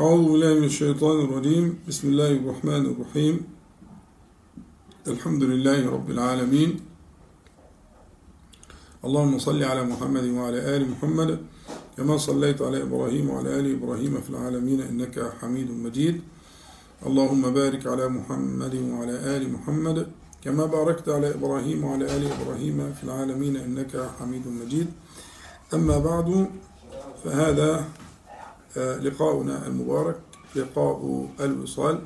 أعوذ بالله من الشيطان الرجيم. بسم الله الرحمن الرحيم. الحمد لله رب العالمين. اللهم صل على محمد وعلى آل محمد كما صليت على إبراهيم وعلى آل إبراهيم في العالمين إنك حميد مجيد. اللهم بارك على محمد وعلى آل محمد كما باركت على إبراهيم وعلى آل إبراهيم في العالمين إنك حميد مجيد. أما بعد فهذا لقاؤنا المبارك لقاء الوصال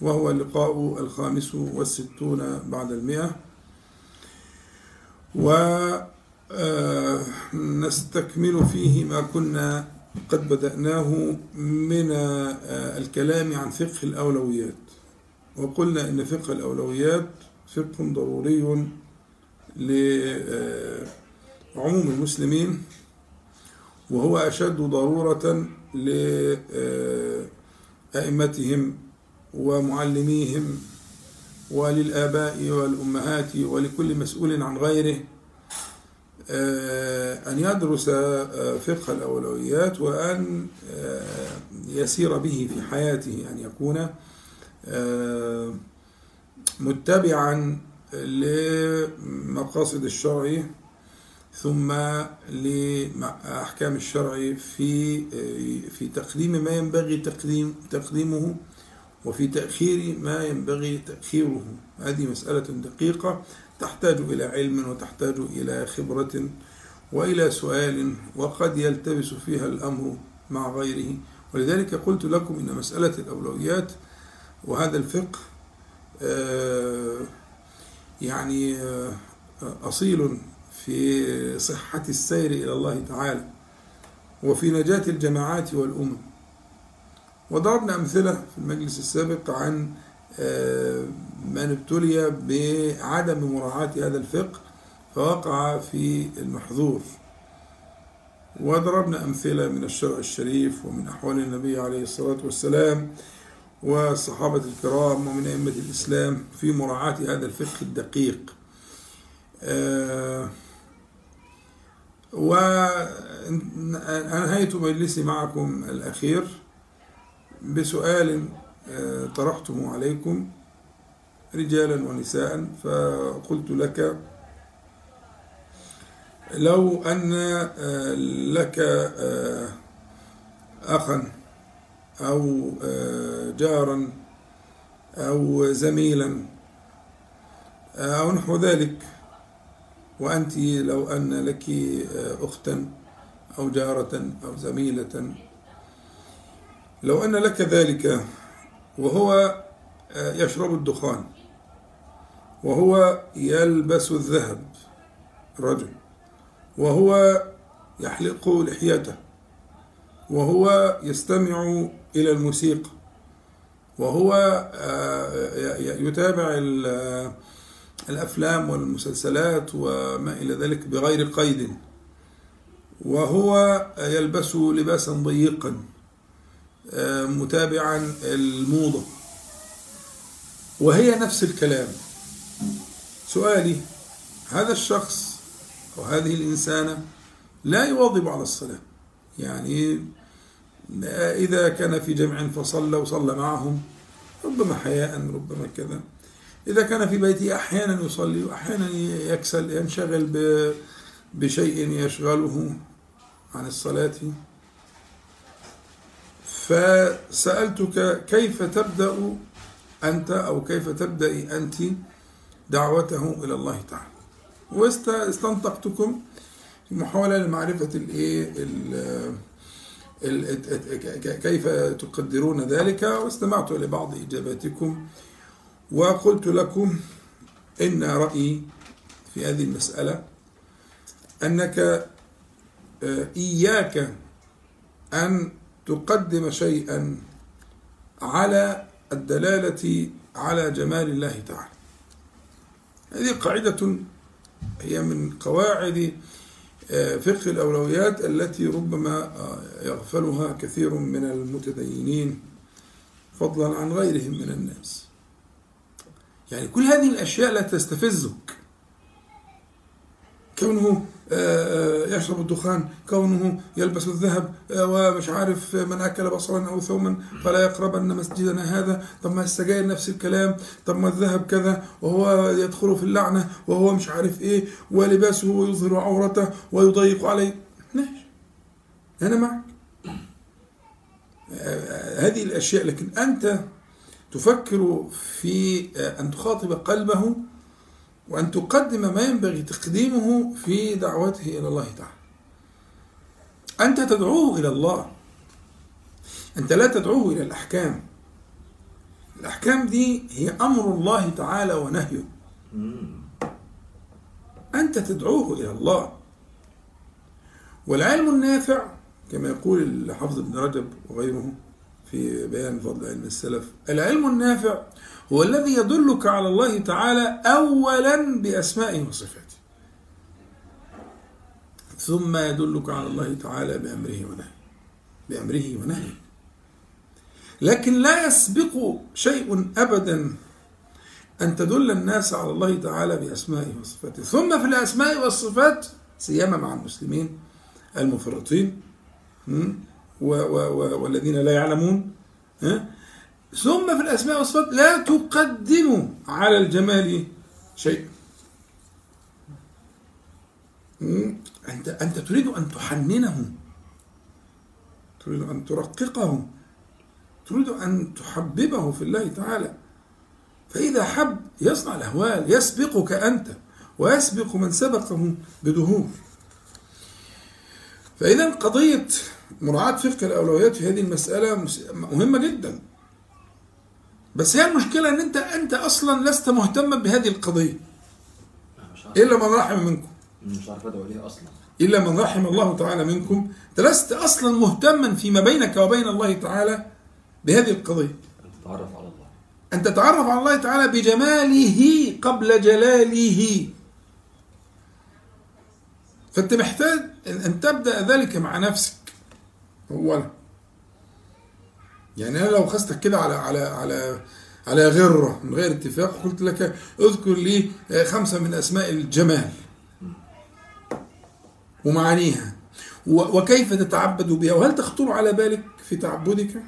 وهو اللقاء الخامس والستون بعد المئة. ونستكمل فيه ما كنا قد بدأناه من الكلام عن فقه الأولويات. وقلنا إن فقه الأولويات فقه ضروري لعموم المسلمين. وهو أشد ضرورة لأئمتهم ومعلميهم وللآباء والأمهات ولكل مسؤول عن غيره أن يدرس فقه الأولويات وأن يسير به في حياته أن يكون متبعا لمقاصد الشرع ثم لأحكام الشرع في في تقديم ما ينبغي تقديم تقديمه وفي تأخير ما ينبغي تأخيره. هذه مسألة دقيقة تحتاج إلى علم وتحتاج إلى خبرة وإلى سؤال وقد يلتبس فيها الأمر مع غيره. ولذلك قلت لكم إن مسألة الأولويات وهذا الفقه يعني أصيل في صحة السير إلى الله تعالى وفي نجاة الجماعات والأمم. وضربنا أمثلة في المجلس السابق عن من ابتلي بعدم مراعاة هذا الفقه فوقع في المحظور. وضربنا أمثلة من الشرع الشريف ومن أحوال النبي عليه الصلاة والسلام والصحابة الكرام ومن أئمة الإسلام في مراعاة هذا الفقه الدقيق. وأنهيت مجلسي معكم الأخير بسؤال طرحته عليكم رجالا ونساء فقلت لك لو أن لك أخا أو جارا أو زميلا أو نحو ذلك وأنت لو أن لك أختا أو جارة أو زميلة. لو أن لك ذلك وهو يشرب الدخان وهو يلبس الذهب رجل وهو يحلق لحيته وهو يستمع إلى الموسيقى وهو يتابع الأفلام والمسلسلات وما إلى ذلك بغير قيد. وهو يلبس لباسا ضيقا متابعا الموضة. وهي نفس الكلام. سؤالي هذا الشخص أو هذه الإنسانة لا يواظب على الصلاة. يعني إذا كان في جمع فصلى وصلى معهم ربما حياء ربما كذا. إذا كان في بيته أحيانا يصلي وأحيانا يكسل ينشغل بشيء يشغله عن الصلاة. فسألتك كيف تبدأ أنت أو كيف تبدأ أنت دعوته إلى الله تعالى؟ واستنطقتكم في محاولة لمعرفة الإيه كيف تقدرون ذلك واستمعت لبعض إجاباتكم وقلت لكم إن رأيي في هذه المسألة أنك إياك أن تقدم شيئا على الدلالة على جمال الله تعالى. هذه قاعدة هي من قواعد فقه الأولويات التي ربما يغفلها كثير من المتدينين فضلا عن غيرهم من الناس. يعني كل هذه الأشياء لا تستفزك. كونه آه، يشرب الدخان كونه يلبس الذهب آه، ومش عارف من أكل بصرا أو ثوما فلا يقربن مسجدنا هذا. طب ما السجاير نفس الكلام. طب ما الذهب كذا وهو يدخل في اللعنة وهو مش عارف إيه ولباسه يظهر عورته ويضيق عليه. ماشي. أنا معك. هذه الأشياء. لكن أنت تفكر في أن تخاطب قلبه وأن تقدم ما ينبغي تقديمه في دعوته إلى الله تعالى. أنت تدعوه إلى الله. أنت لا تدعوه إلى الأحكام. الأحكام دي هي أمر الله تعالى ونهيه. أنت تدعوه إلى الله. والعلم النافع كما يقول الحافظ ابن رجب وغيره في بيان فضل علم السلف. العلم النافع هو الذي يدلك على الله تعالى أولا بأسمائه وصفاته. ثم يدلك على الله تعالى بأمره ونهيه. بأمره ونهيه. لكن لا يسبق شيء أبدا أن تدل الناس على الله تعالى بأسمائه وصفاته. ثم في الأسماء والصفات سيما مع المسلمين المفرطين والذين لا يعلمون ثم في الأسماء والصفات لا تقدم على الجمال شيء. أنت أنت تريد أن تحننه. تريد أن ترققه. تريد أن تحببه في الله تعالى. فإذا حب يصنع الأهوال يسبقك أنت ويسبق من سبقه بدهور. فإذا قضية مراعاة فقه الأولويات في هذه المسألة مهمة جدا. بس هي المشكلة إن انت أنت أصلا لست مهتما بهذه القضية. إلا من رحم منكم. مش عارف أدعو ليه أصلا. إلا من رحم الله تعالى منكم. أنت لست أصلا مهتما فيما بينك وبين الله تعالى بهذه القضية. ان تتعرف على الله. ان تتعرف على الله تعالى بجماله قبل جلاله. فأنت محتاج أن تبدأ ذلك مع نفسك. اولا. يعني أنا لو خستك كده على على على على غره من غير اتفاق قلت لك اذكر لي خمسة من أسماء الجمال ومعانيها. وكيف تتعبد بها؟ وهل تخطر على بالك في تعبدك؟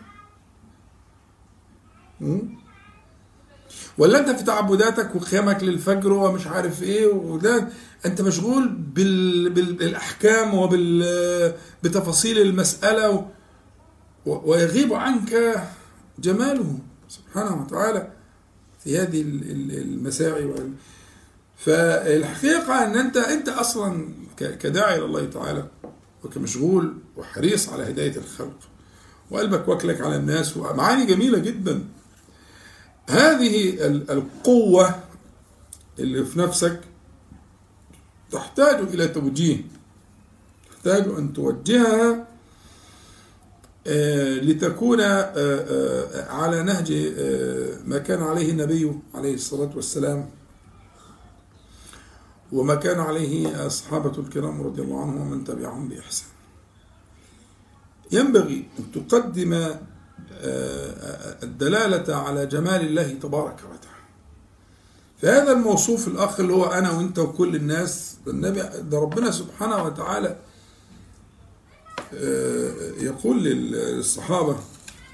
ولا انت في تعبداتك وقيامك للفجر ومش عارف إيه وده انت مشغول بال... بالأحكام وبال بتفاصيل المسألة ويغيب عنك جماله سبحانه وتعالى في هذه المساعي فالحقيقة أن أنت أنت أصلا كداعي إلى الله تعالى وكمشغول وحريص على هداية الخلق وقلبك واكلك على الناس ومعاني جميلة جدا. هذه القوة اللي في نفسك تحتاج إلى توجيه. تحتاج أن توجهها آه، لتكون آه، آه، على نهج ما كان عليه النبي عليه الصلاة والسلام وما كان عليه الصحابة الكرام رضي الله عنهم ومن تبعهم بإحسان. ينبغي أن تقدم الدلالة على جمال الله تبارك وتعالى. فهذا الموصوف الأخ اللي هو أنا وأنت وكل الناس النبي ده ربنا سبحانه وتعالى آه، يقول للصحابة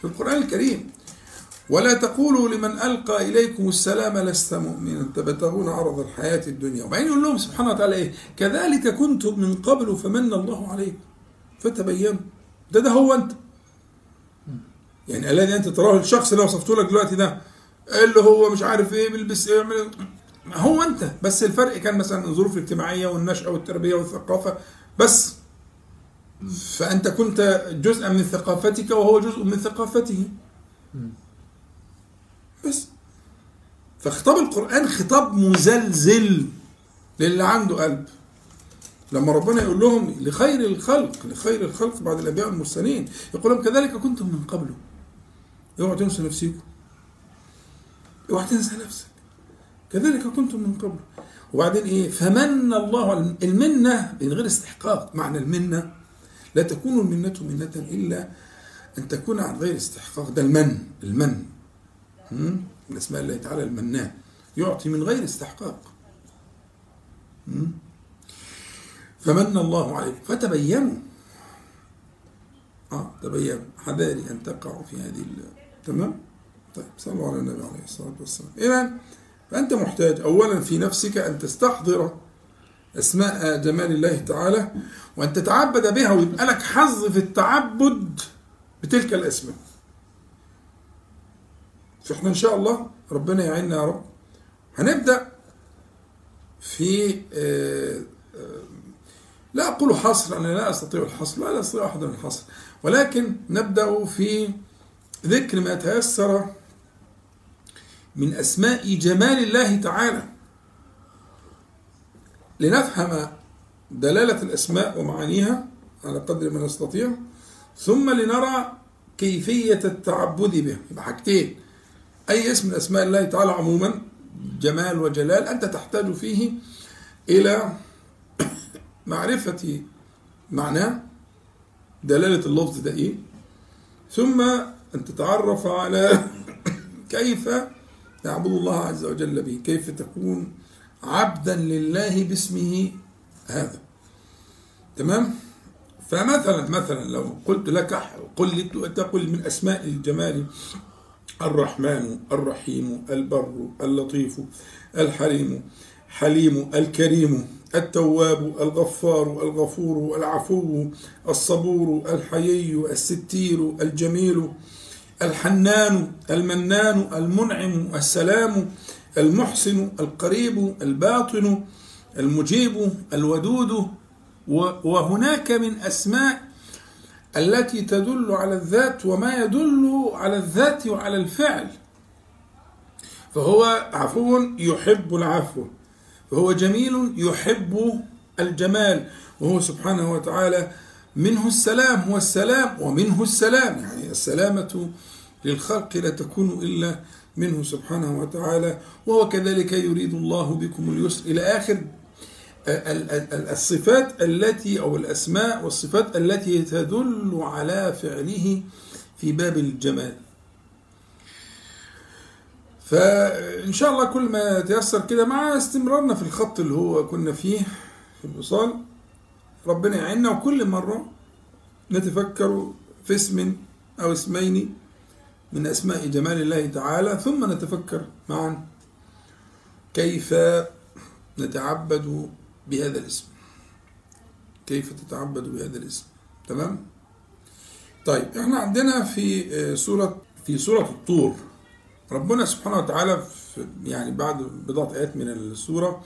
في القرآن الكريم ولا تقولوا لمن ألقى إليكم السلام لست مؤمنا تبتغون عرض الحياة الدنيا. وبعدين يقول لهم سبحانه وتعالى إيه؟ كذلك كنتم من قبل فمن الله عليكم فتبينوا. ده ده هو أنت. يعني الذي أنت تراه الشخص اللي وصفته لك دلوقتي ده اللي هو مش عارف إيه بيلبس إيه يعمل هو أنت. بس الفرق كان مثلا الظروف الاجتماعية والنشأة والتربية والثقافة. بس فأنت كنت جزءا من ثقافتك وهو جزء من ثقافته. بس فخطاب القرآن خطاب مزلزل للي عنده قلب. لما ربنا يقول لهم لخير الخلق لخير الخلق بعد الأنبياء والمرسلين يقول لهم كذلك كنتم من قبل اوعوا تنسوا نفسكم اوعى تنسى نفسك. كذلك كنتم من قبل. وبعدين إيه؟ فمن الله المنة من غير استحقاق. معنى المنة لا تكون المنة منة إلا أن تكون عن غير استحقاق. ده المن المن. من أسماء الله تعالى المنان يعطي من غير استحقاق. فمن الله عليكم. فتبينوا. آه تبينوا. حذاري أن تقعوا في هذه تمام؟ طيب صلوا على النبي عليه الصلاة والسلام. اذا فانت محتاج اولا في نفسك أن تستحضر أسماء جمال الله تعالى وأن تتعبد بها ويبقى لك حظ في التعبد بتلك الأسماء. فإحنا إن شاء الله ربنا يعيننا يا رب. هنبدأ في آه، آه، لا أقول حصر أنا لا أستطيع الحصر لا أستطيع أحد الحصر ولكن نبدأ في ذكر ما تيسر من أسماء جمال الله تعالى. لنفهم دلالة الأسماء ومعانيها على قدر ما نستطيع ثم لنرى كيفية التعبد به. يبقى حاجتين. أي اسم من أسماء الله تعالى عموما جمال وجلال أنت تحتاج فيه إلى معرفة معناه دلالة اللفظ ده إيه. ثم أن تتعرف على كيف تعبد الله عز وجل به كيف تكون عبدا لله باسمه هذا. تمام؟ فمثلا مثلا لو قلت لك قل تقل من أسماء الجمال الرحمن الرحيم البر اللطيف الحليم حليم الكريم التواب الغفار الغفور العفو الصبور الحيي الستير الجميل الحنان المنان المنعم السلام المحسن القريب الباطن المجيب الودود وهناك من أسماء التي تدل على الذات وما يدل على الذات وعلى الفعل. فهو عفو يحب العفو فهو جميل يحب الجمال وهو سبحانه وتعالى منه السلام هو السلام ومنه السلام. يعني السلامة للخلق لا تكون إلا منه سبحانه وتعالى. وهو كذلك يريد الله بكم اليسر. إلى آخر ال- الصفات التي أو الأسماء والصفات التي تدل على فعله في باب الجمال. فإن شاء الله كل ما يتيسر كده مع استمرارنا في الخط اللي هو كنا فيه في الوصال. ربنا يعيننا. وكل مرة نتفكر في اسم أو اسمين من أسماء جمال الله تعالى ثم نتفكر معا كيف نتعبد بهذا الاسم. كيف تتعبد بهذا الاسم. تمام؟ طيب إحنا عندنا في سورة في سورة الطور. ربنا سبحانه وتعالى يعني بعد بضعة آيات من السورة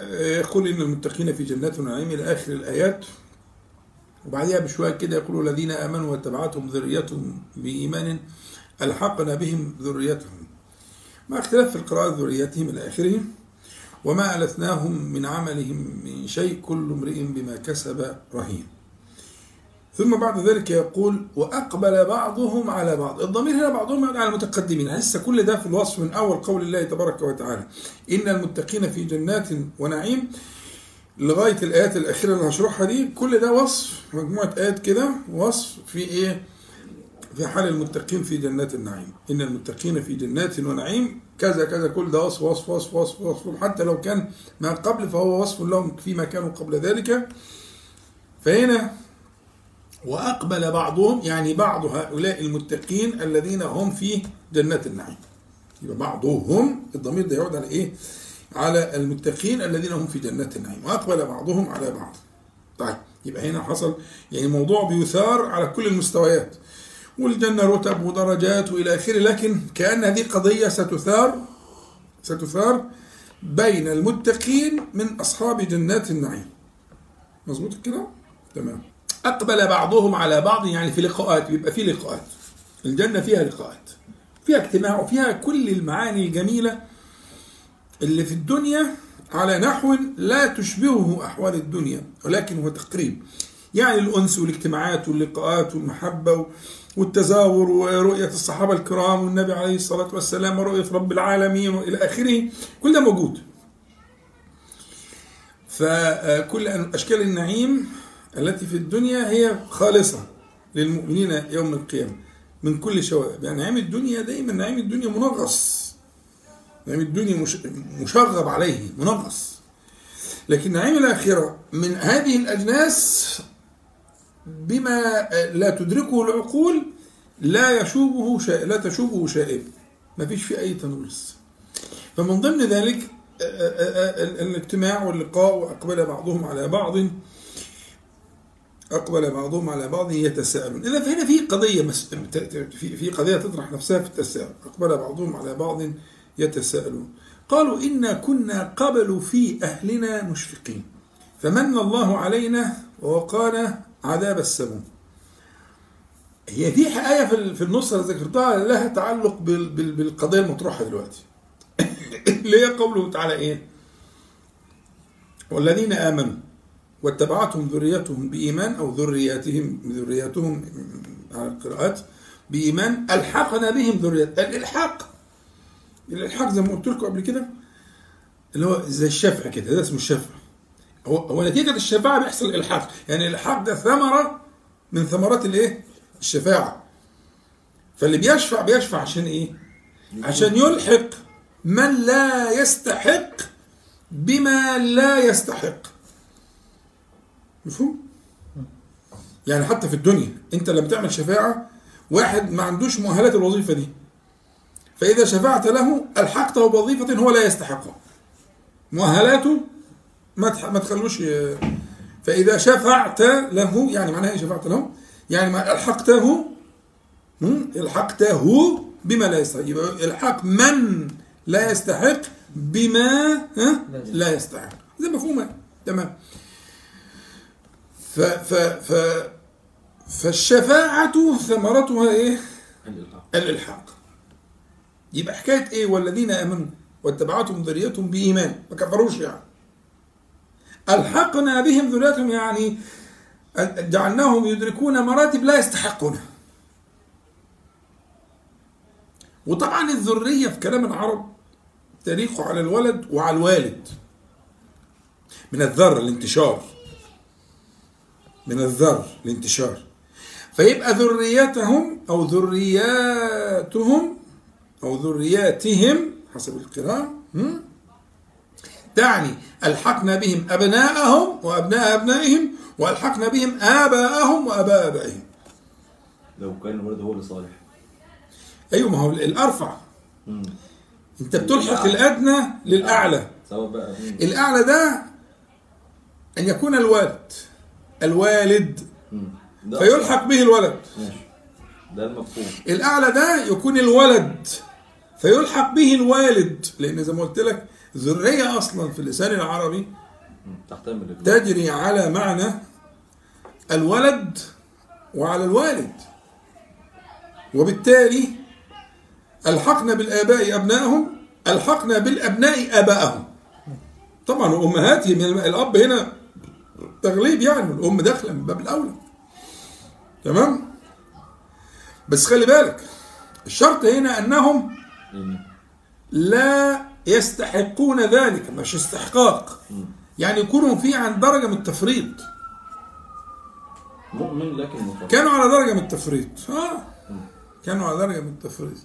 يقول إن المتقين في جنات ونعيم إلى آخر الآيات. وبعدها بشوية كده يقول الذين آمنوا واتبعتهم ذريتهم بإيمان ألحقنا بهم ذريتهم. مع اختلاف في القراءة ذريتهم إلى آخره وما ألثناهم من عملهم من شيء كل امرئ بما كسب رهين. ثم بعد ذلك يقول وأقبل بعضهم على بعض. الضمير هنا بعضهم يعني على المتقدمين. لسه كل ده في الوصف من أول قول الله تبارك وتعالى؟ إن المتقين في جنات ونعيم. لغاية الآيات الأخيرة اللي هشرحها دي كل ده وصف مجموعة آيات كده وصف في إيه؟ في حال المتقين في جنات النعيم. إن المتقين في جنات ونعيم. كذا كذا كل ده وصف وصف وصف وصف وصف. حتى لو كان ما قبل فهو وصف لهم فيما كانوا قبل ذلك. فهنا وأقبل بعضهم يعني بعض هؤلاء المتقين الذين هم في جنات النعيم. يبقى بعضهم الضمير ده يعود على إيه؟ على المتقين الذين هم في جنات النعيم. وأقبل بعضهم على بعض. طيب يبقى هنا حصل يعني موضوع بيثار على كل المستويات. والجنة رتب ودرجات وإلى آخره لكن كأن هذه قضية ستثار ستثار بين المتقين من أصحاب جنات النعيم. مظبوط كده؟ تمام. أقبل بعضهم على بعض يعني في لقاءات بيبقى في لقاءات. الجنة فيها لقاءات فيها اجتماع وفيها كل المعاني الجميلة اللي في الدنيا على نحو لا تشبهه أحوال الدنيا ولكن هو تقريب. يعني الأنس والاجتماعات واللقاءات والمحبة والتزاور ورؤية الصحابة الكرام والنبي عليه الصلاة والسلام ورؤية رب العالمين وإلى آخره كل ده موجود. فكل أشكال النعيم التي في الدنيا هي خالصة للمؤمنين يوم القيامة من كل شوائب يعني نعيم الدنيا دايما نعيم الدنيا منغص. نعيم الدنيا مش مشغب عليه منغص. لكن نعيم الآخرة من هذه الأجناس بما لا تدركه العقول لا يشوبه شيء لا تشوبه شائب. ما فيش فيه أي تنويس فمن ضمن ذلك الاجتماع واللقاء وأقبل بعضهم على بعض أقبل بعضهم على بعض يتساءلون. إذا فهنا في قضية مس... في في قضية تطرح نفسها في التساؤل. أقبل بعضهم على بعض يتساءلون. قالوا إنا كنا قبل في أهلنا مشفقين. فمن الله علينا ووقانا عذاب السموم. هي في آية في النص اللي ذكرتها لها تعلق بال- بال- بالقضية المطروحة دلوقتي. اللي هي قوله تعالى إيه؟ والذين آمنوا. واتبعتهم ذريتهم بإيمان أو ذرياتهم ذرياتهم على القراءات بإيمان ألحقنا بهم ذرية الإلحاق. الإلحاق زي ما قلت لكم قبل كده اللي هو زي الشفع كده. ده اسمه الشفع. هو هو نتيجة الشفاعة بيحصل إلحاق يعني الإلحاق ده ثمرة من ثمرات الإيه؟ الشفاعة. فاللي بيشفع بيشفع عشان إيه؟ عشان يلحق من لا يستحق بما لا يستحق. مفهوم؟ يعني حتى في الدنيا انت لما تعمل شفاعة واحد ما عندوش مؤهلات الوظيفة دي فإذا شفعت له ألحقته بوظيفة هو لا يستحقها مؤهلاته ما ما تخلوش فإذا شفعت له يعني معناها إيه شفعت له؟ يعني هم؟ ألحقته بما لا يستحق يبقى إلحاق من لا يستحق بما؟ لا يستحق زي مفهومة تمام ف ف ف فالشفاعة ثمرتها إيه؟ الإلحاق. الإلحاق. يبقى حكاية إيه؟ والذين آمنوا واتبعتهم ذريتهم بإيمان. ما كفروش يعني. ألحقنا بهم ذريتهم يعني جعلناهم يدركون مراتب لا يستحقونها وطبعا الذرية في كلام العرب تليق على الولد وعلى الوالد. من الذر الانتشار. من الذر الانتشار فيبقى ذريتهم أو ذرياتهم أو ذرياتهم حسب القراءة؟ تعني ألحقنا بهم أبناءهم وأبناء أبنائهم وألحقنا بهم آباءهم وأباء آبائهم لو كان الولد هو اللي صالح أيوة ما هو الأرفع مم. أنت بتلحق الأدنى للأعلى سواء بقى مم. الأعلى ده أن يكون الوالد الوالد. فيلحق به الولد. ماشي. ده المفهوم. الأعلى ده يكون الولد. فيلحق به الوالد. لأن زي ما قلت لك ذرية أصلا في اللسان العربي. تحتمل. تجري على معنى الولد وعلى الوالد. وبالتالي ألحقنا بالآباء أبنائهم ألحقنا بالأبناء آباءهم. طبعا من الأب هنا تغليب يعني الأم داخلة من باب الأولى تمام بس خلي بالك الشرط هنا أنهم مم. لا يستحقون ذلك مش استحقاق. يعني يكونوا في عن درجة من التفريط مؤمن لكن مفرط كانوا على درجة من التفريط آه. كانوا على درجة من التفريط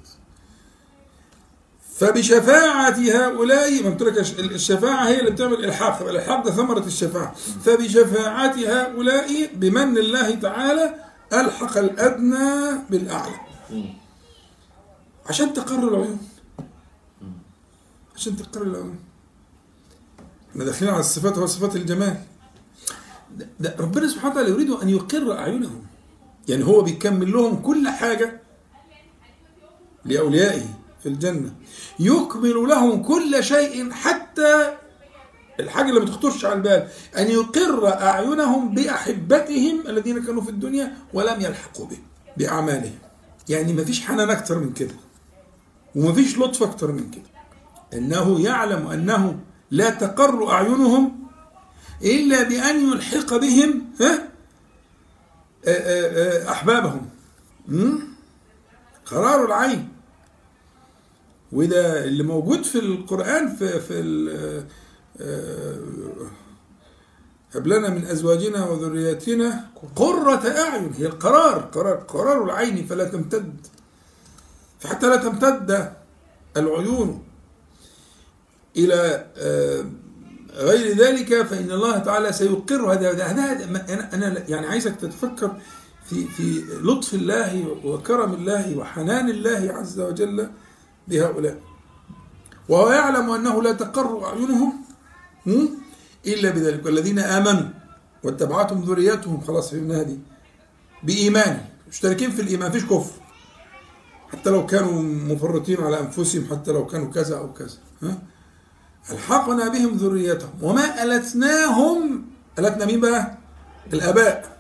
فبشفاعة هؤلاء ما الش- الشفاعة هي اللي بتعمل الحاق الإلحاق ده ثمرة الشفاعة. فبشفاعة هؤلاء بمن الله تعالى ألحق الأدنى بالأعلى. عشان تقر العيون عشان تقر العيون إحنا داخلين على الصفات هو صفات الجمال. ده, ربنا سبحانه وتعالى يريد أن يقر أعينهم. يعني هو بيكمل لهم كل حاجة لأوليائه. في الجنة. يكمل لهم كل شيء حتى الحاجة اللي ما تخطرش على البال أن يقر أعينهم بأحبتهم الذين كانوا في الدنيا ولم يلحقوا به بأعمالهم. يعني ما فيش حنان أكتر من كده وما فيش لطف أكتر من كده. إنه يعلم أنه لا تقر أعينهم إلا بأن يلحق بهم ها؟ مم؟ قرار العين. وده اللي موجود في القرآن في في آه، هب لنا من أزواجنا وذرياتنا قرة أعين. هي القرار قرار قرار العين فلا تمتد. فحتى لا تمتد العيون إلى آه، غير ذلك فإن الله تعالى سيقر هذا. هذا أنا أنا يعني عايزك تتفكر في في لطف الله وكرم الله وحنان الله عز وجل بهؤلاء وهو يعلم أنه لا تقر أعينهم هم؟ إلا بذلك. والذين آمنوا واتبعتهم ذريتهم خلاص في هذه بإيمان. مشتركين في الإيمان فيش كفر. حتى لو كانوا مفرطين على أنفسهم حتى لو كانوا كذا أو كذا. ها؟ ألحقنا بهم ذريتهم. وما ألتناهم ألتنا مين بقى؟ الآباء.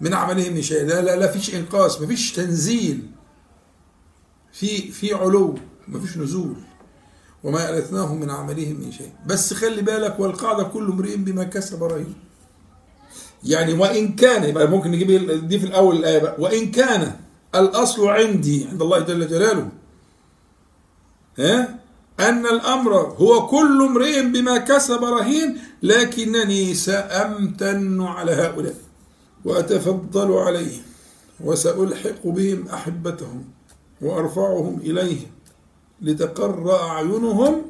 من عملهم من شيء لا لا لا فيش إنقاص ما فيش تنزيل. في في علو ما فيش نزول. وما ألتناهم من عملهم من شيء. بس خلي بالك والقاعدة كل امرئ بما كسب رهين. يعني وإن كان يبقى ممكن نجيب دي في الأول الآية بقى. وإن كان الأصل عندي عند الله جل جلاله ها؟ أن الأمر هو كل امرئ بما كسب رهين لكنني سأمتن على هؤلاء وأتفضل عليهم وسألحق بهم أحبتهم. وأرفعهم إليهم لتقر أعينهم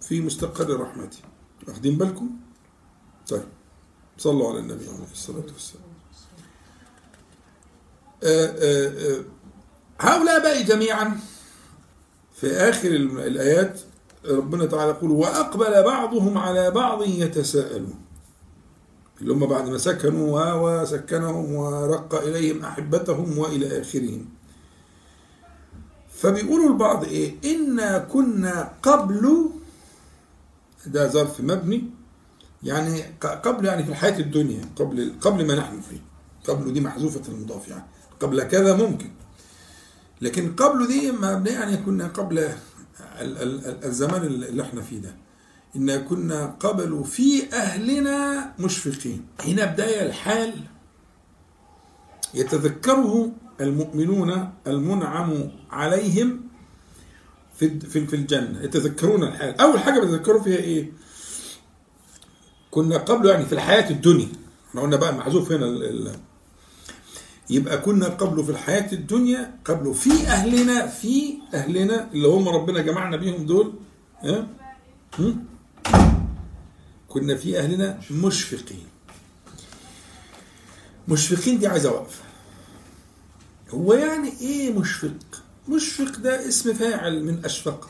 في مستقر رحمتي واخدين بالكم؟ طيب. صلوا على النبي عليه الصلاة والسلام. آه، آه، آه، هؤلاء بقى جميعا في آخر الآيات ربنا تعالى يقول وأقبل بعضهم على بعض يتساءلون. اللي هم بعد ما سكنوا وسكنهم ورق إليهم أحبتهم وإلى آخرهم. فبيقولوا البعض إيه؟ إنا كنا قبل ده ظرف مبني يعني قبل يعني في الحياة الدنيا قبل قبل ما نحن فيه. قبل دي محذوفة المضاف يعني. قبل كذا ممكن. لكن قبل دي مبنية يعني كنا قبل ال- ال- ال- الزمان اللي إحنا فيه ده. إنا كنا قبل في أهلنا مشفقين. هنا بداية الحال. يتذكره المؤمنون المنعم عليهم في في الجنة. يتذكرون الحال أول حاجة بيتذكروا فيها إيه؟ كنا قبل يعني في الحياة الدنيا. إحنا قلنا بقى محذوف هنا ال- ال- يبقى كنا قبل في الحياة الدنيا قبل في أهلنا في أهلنا اللي هم ربنا جمعنا بيهم دول. ها؟ هم؟ كنا في أهلنا مشفقين. مشفقين دي عايزة وقفة. هو يعني إيه مشفق؟ مشفق ده اسم فاعل من أشفق.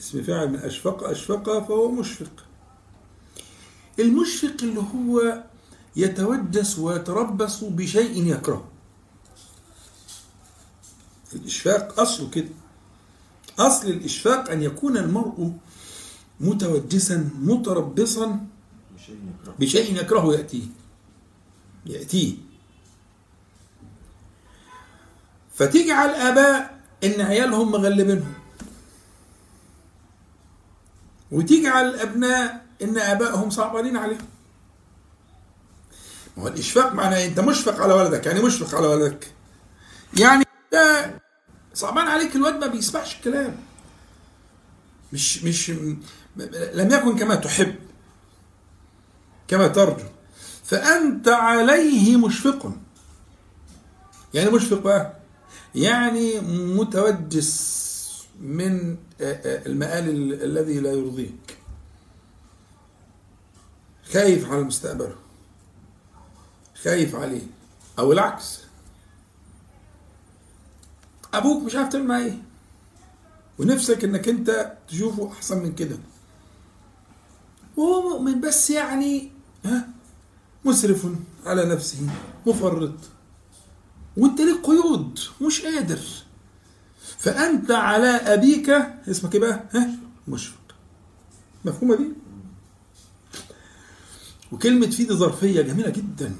اسم فاعل من أشفق أشفق فهو مشفق. المشفق اللي هو يتوجس ويتربص بشيء يكرهه الإشفاق أصله كده. أصل الإشفاق أن يكون المرء متوجسا متربصا بشيء يكرهه يأتيه. يأتيه. فتيجي على الآباء إن عيالهم مغلبينهم. وتيجي على الأبناء إن آبائهم صعبانين عليهم. ما هو الإشفاق معناه إيه؟ أنت مشفق على ولدك. يعني مشفق على ولدك؟ يعني ده صعبان عليك الواد ما بيسمعش الكلام. مش مش لم يكن كما تحب كما ترجو. فأنت عليه مشفق. يعني مشفق بقى؟ يعني متوجس من آه، آه، المآل ال- الذي لا يرضيك. خايف على مستقبله. خايف عليه. أو العكس. أبوك مش عارف تعمل إيه. ونفسك إنك أنت تشوفه أحسن من كده. وهو مؤمن بس يعني ها مسرف على نفسه مفرط. وانت ليك قيود مش قادر. فأنت على أبيك اسمك إيه بقى؟ ها؟ مشفق. مفهومة دي؟ وكلمة في دي ظرفية جميلة جدا.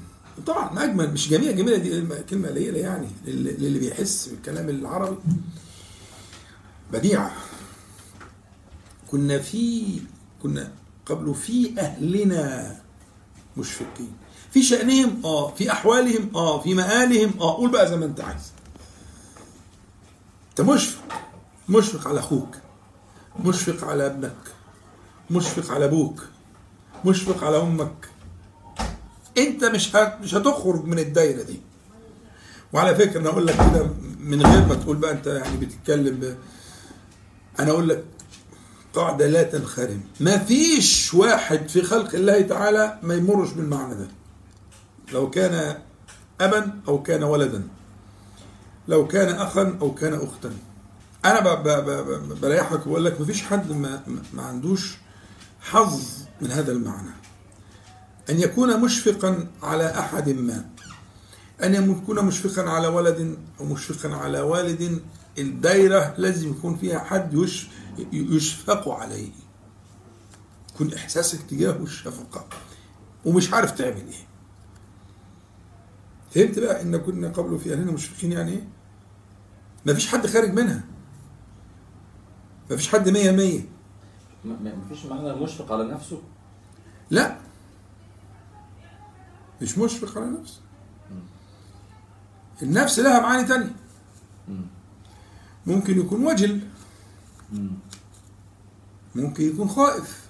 طبعا أجمل مش جميلة جميلة دي كلمة قليلة يعني للي بيحس بالكلام العربي. بديعة. كنا في كنا قبل في أهلنا مشفقين. في شأنهم آه في أحوالهم آه في مآلهم آه قول بقى زي ما أنت عايز. أنت مشفق مشفق على أخوك مشفق على ابنك مشفق على أبوك مشفق على أمك. أنت مش مش هتخرج من الدايرة دي. وعلى فكرة أنا أقول لك كده من غير ما تقول بقى أنت يعني بتتكلم. أنا أقول لك قاعدة لا تنخرم. ما فيش واحد في خلق الله تعالى ما يمرش بالمعنى ده. لو كان أبا أو كان ولدا. لو كان أخا أو كان أختا. أنا بريحك وأقول لك ما فيش حد ما, ما عندوش حظ من هذا المعنى. أن يكون مشفقا على أحد ما. أن يكون مشفقا على ولد أو مشفقا على والد. الدايرة لازم يكون فيها حد يش يشفق عليه. يكون إحساسك تجاهه الشفقة. ومش عارف تعمل إيه. فهمت بقى إن كنا قبل في أهلنا مشفقين يعني إيه؟ مفيش حد خارج منها. مفيش حد مية مية. ما ما- مفيش معنى المشفق على نفسه؟ لا. مش مشفق على نفسه. النفس لها معاني تانية. مم. ممكن يكون وجل. مم. ممكن يكون خائف.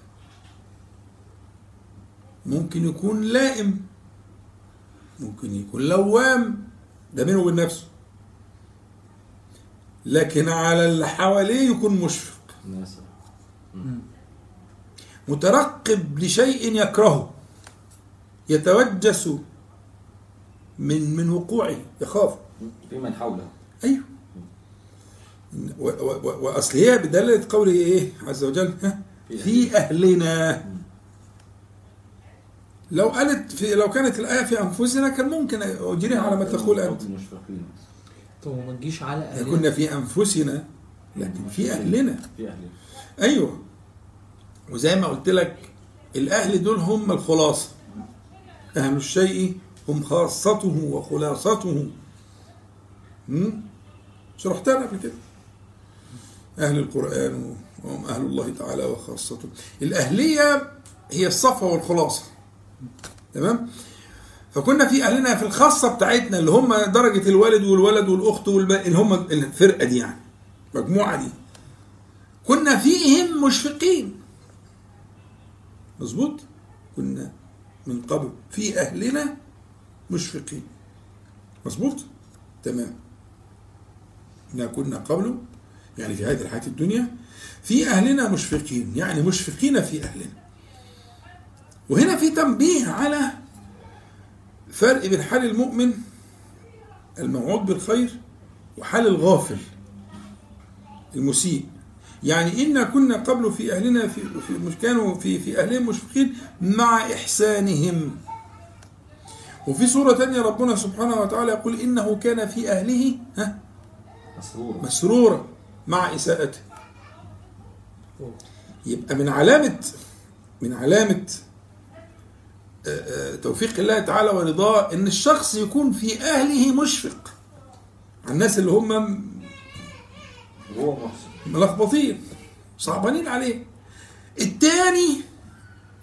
ممكن يكون لائم. ممكن يكون لوام ده بينه وبين نفسه. لكن على اللي حواليه يكون مشفق. مترقب لشيء يكرهه. يتوجس من من وقوعه. يخاف. في من حوله. أيوه. وأصل هي بدلاله قوله إيه؟ عز وجل؟ ها؟ في في أهلنا. لو قالت في لو كانت الآية في أنفسنا كان ممكن أجريها على ما تقول أنت. المشفقين طب ما تجيش على آلهة كنا في أنفسنا لكن في أهلنا. في اهله أيوه. وزي ما قلت لك الأهل دول هم الخلاصة. أهل الشيء هم خاصته وخلاصته. هم؟ شرحتها قبل كده؟ أهل القرآن وهم أهل الله تعالى وخاصته. الأهلية هي الصفوه والخلاصة. تمام؟ فكنا في أهلنا في الخاصة بتاعتنا اللي هم درجة الوالد والولد والأخت والباقي اللي هم الفرقة دي يعني المجموعه دي. كنا فيهم مشفقين. مظبوط؟ كنا من قبل في أهلنا مشفقين. مظبوط؟ تمام. إنا كنا قبل يعني في هذه الحياة الدنيا في أهلنا مشفقين. يعني مشفقين في أهلنا. وهنا في تنبيه على فرق بين حال المؤمن الموعود بالخير وحال الغافل المسيء. يعني إنا كنا قبل في أهلنا في, في كانوا في في أهلهم مشفقين مع إحسانهم. وفي سورة تانية ربنا سبحانه وتعالى يقول إنه كان في أهله ها؟ مسرور مسرورا مع إساءته. يبقى من علامة من علامة توفيق الله تعالى ورضاه إن الشخص يكون في أهله مشفق. الناس اللي هم ملخبطين صعبانين عليه. الثاني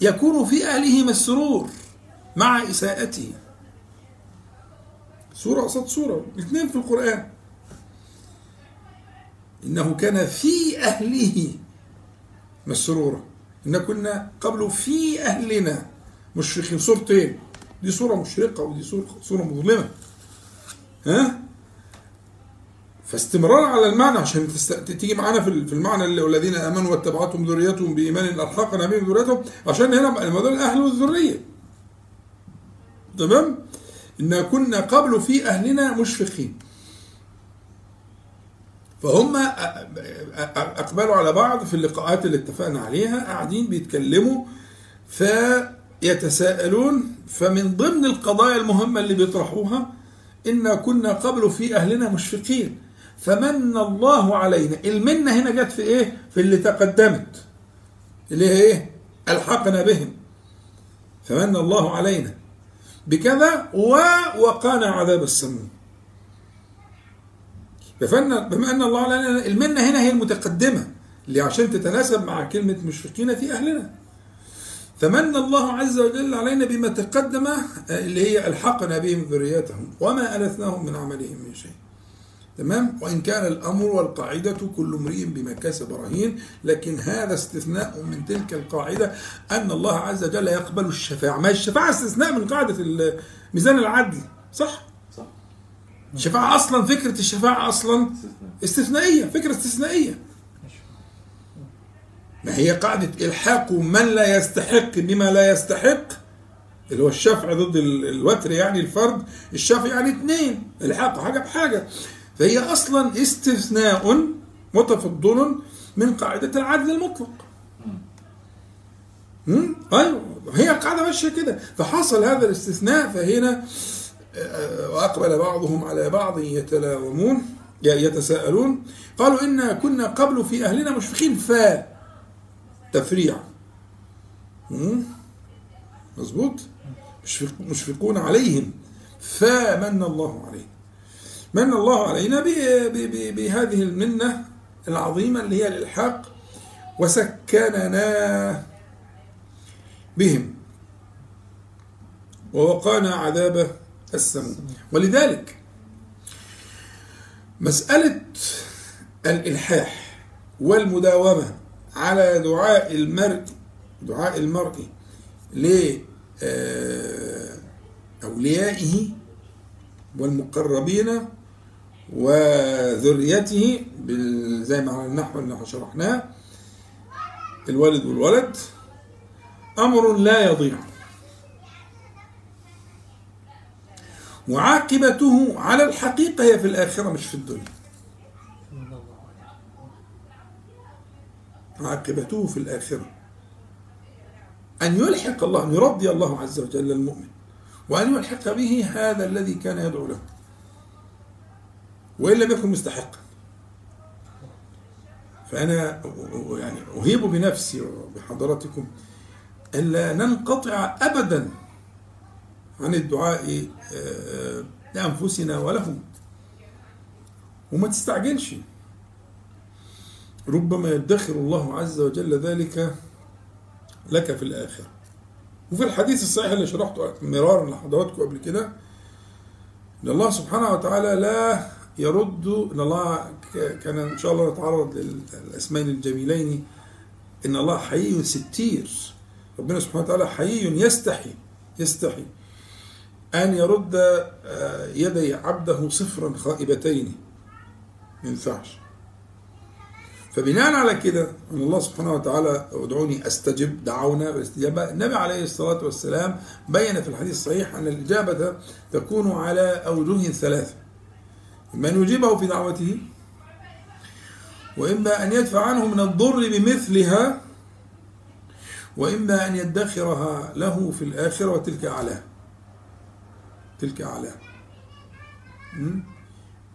يكون في أهله مسرور مع إساءته. سورة قصاد سورة الاثنين في القرآن. إنه كان في أهله مسرورا. إن كنا قبل في أهلنا مشرقين. صورتين. دي صورة مشرقة ودي صورة صورة مظلمة. ها؟ فاستمرار على المعنى عشان. تيجي معانا في المعنى والذين آمنوا واتبعتهم ذريتهم بإيمان الحقنا بهم ذريتهم. عشان هنا الموضوع الأهل والذرية. تمام؟ إن كنا قبل في أهلنا مشفقين. فهم أ- أ- أقبلوا على بعض في اللقاءات اللي اتفقنا عليها قاعدين بيتكلموا. فيتساءلون فمن ضمن القضايا المهمة اللي بيطرحوها إنا كنا قبل في أهلنا مشفقين. فمن الله علينا. المنة هنا جت في إيه؟ في اللي تقدمت. اللي هي إيه؟ ألحقنا بهم. فمن الله علينا. بكذا ووقانا عذاب السموم. بما أن الله علينا المنة هنا هي المتقدمة. اللي عشان تتناسب مع كلمة مشفقين في أهلنا. فمن الله عز وجل علينا بما تقدم اللي هي ألحقنا بهم ذريتهم وما ألثناهم من عملهم من شيء. تمام؟ وإن كان الأمر والقاعدة كل امرئ بما كسب رهين لكن هذا استثناء من تلك القاعدة أن الله عز وجل يقبل الشفاعة. ما الشفاعة؟ استثناء من قاعدة ميزان العدل صح؟ صح. الشفاعة أصلا فكرة الشفاعة أصلا استثنائية فكرة استثنائية. ما هي قاعدة إلحاق من لا يستحق بما لا يستحق؟ اللي هو الشفع ضد ال- الوتر يعني الفرد الشفع يعني اثنين الحاق حاجة بحاجة. فهي أصلا استثناء متفضل من قاعدة العدل المطلق. مم؟ أيوه هي القاعده ماشية كده. فحصل هذا الاستثناء فهنا آه، وأقبل بعضهم على بعض يتلاومون يتساءلون. قالوا إنا كنا قبل في أهلنا مشفقين فا تفريع؟ مظبوط؟ مشفق مشفقون عليهم. فمن الله عليهم من الله علينا بهذه المنة العظيمة اللي هي الإلحاق وسكننا بهم. ووقانا عذاب السموم. ولذلك مسألة الإلحاح والمداومة على دعاء المرء دعاء المرء لأوليائه والمقربين وذريته زي ما على النحو اللي شرحناه الوالد والولد. أمر لا يضيع. وعاقبته على الحقيقة هي في الآخرة مش في الدنيا. عاقبته في الآخرة. أن يلحق الله أن يرضي الله عز وجل المؤمن وأن يلحق به هذا الذي كان يدعو له. وإن لم يكن مستحقا. فأنا يعني أهيب بنفسي وبحضراتكم ألا ننقطع أبدا عن الدعاء آه، لأنفسنا ولهم. وما تستعجلش. ربما يدخر الله عز وجل ذلك لك في الآخرة وفي الحديث الصحيح اللي شرحته مرارا لحضراتكم قبل كده إن الله سبحانه وتعالى لا يرد إن الله كان إن شاء الله نتعرض للأسمين الجميلين إن الله حي ستير. ربنا سبحانه وتعالى حي يستحي يستحي أن يرد آه، يدي عبده صفرا خائبتين ما ينفعش فبناء على كده أن الله سبحانه وتعالى ادعوني أستجب دعونا بالاستجابة. النبي عليه الصلاة والسلام بين في الحديث الصحيح أن الإجابة تكون على أوجه ثلاثة. أن يجيبه في دعوته وإما أن يدفع عنه من الضر بمثلها وإما أن يدخرها له في الآخرة وتلك اعلاه تلك اعلاه?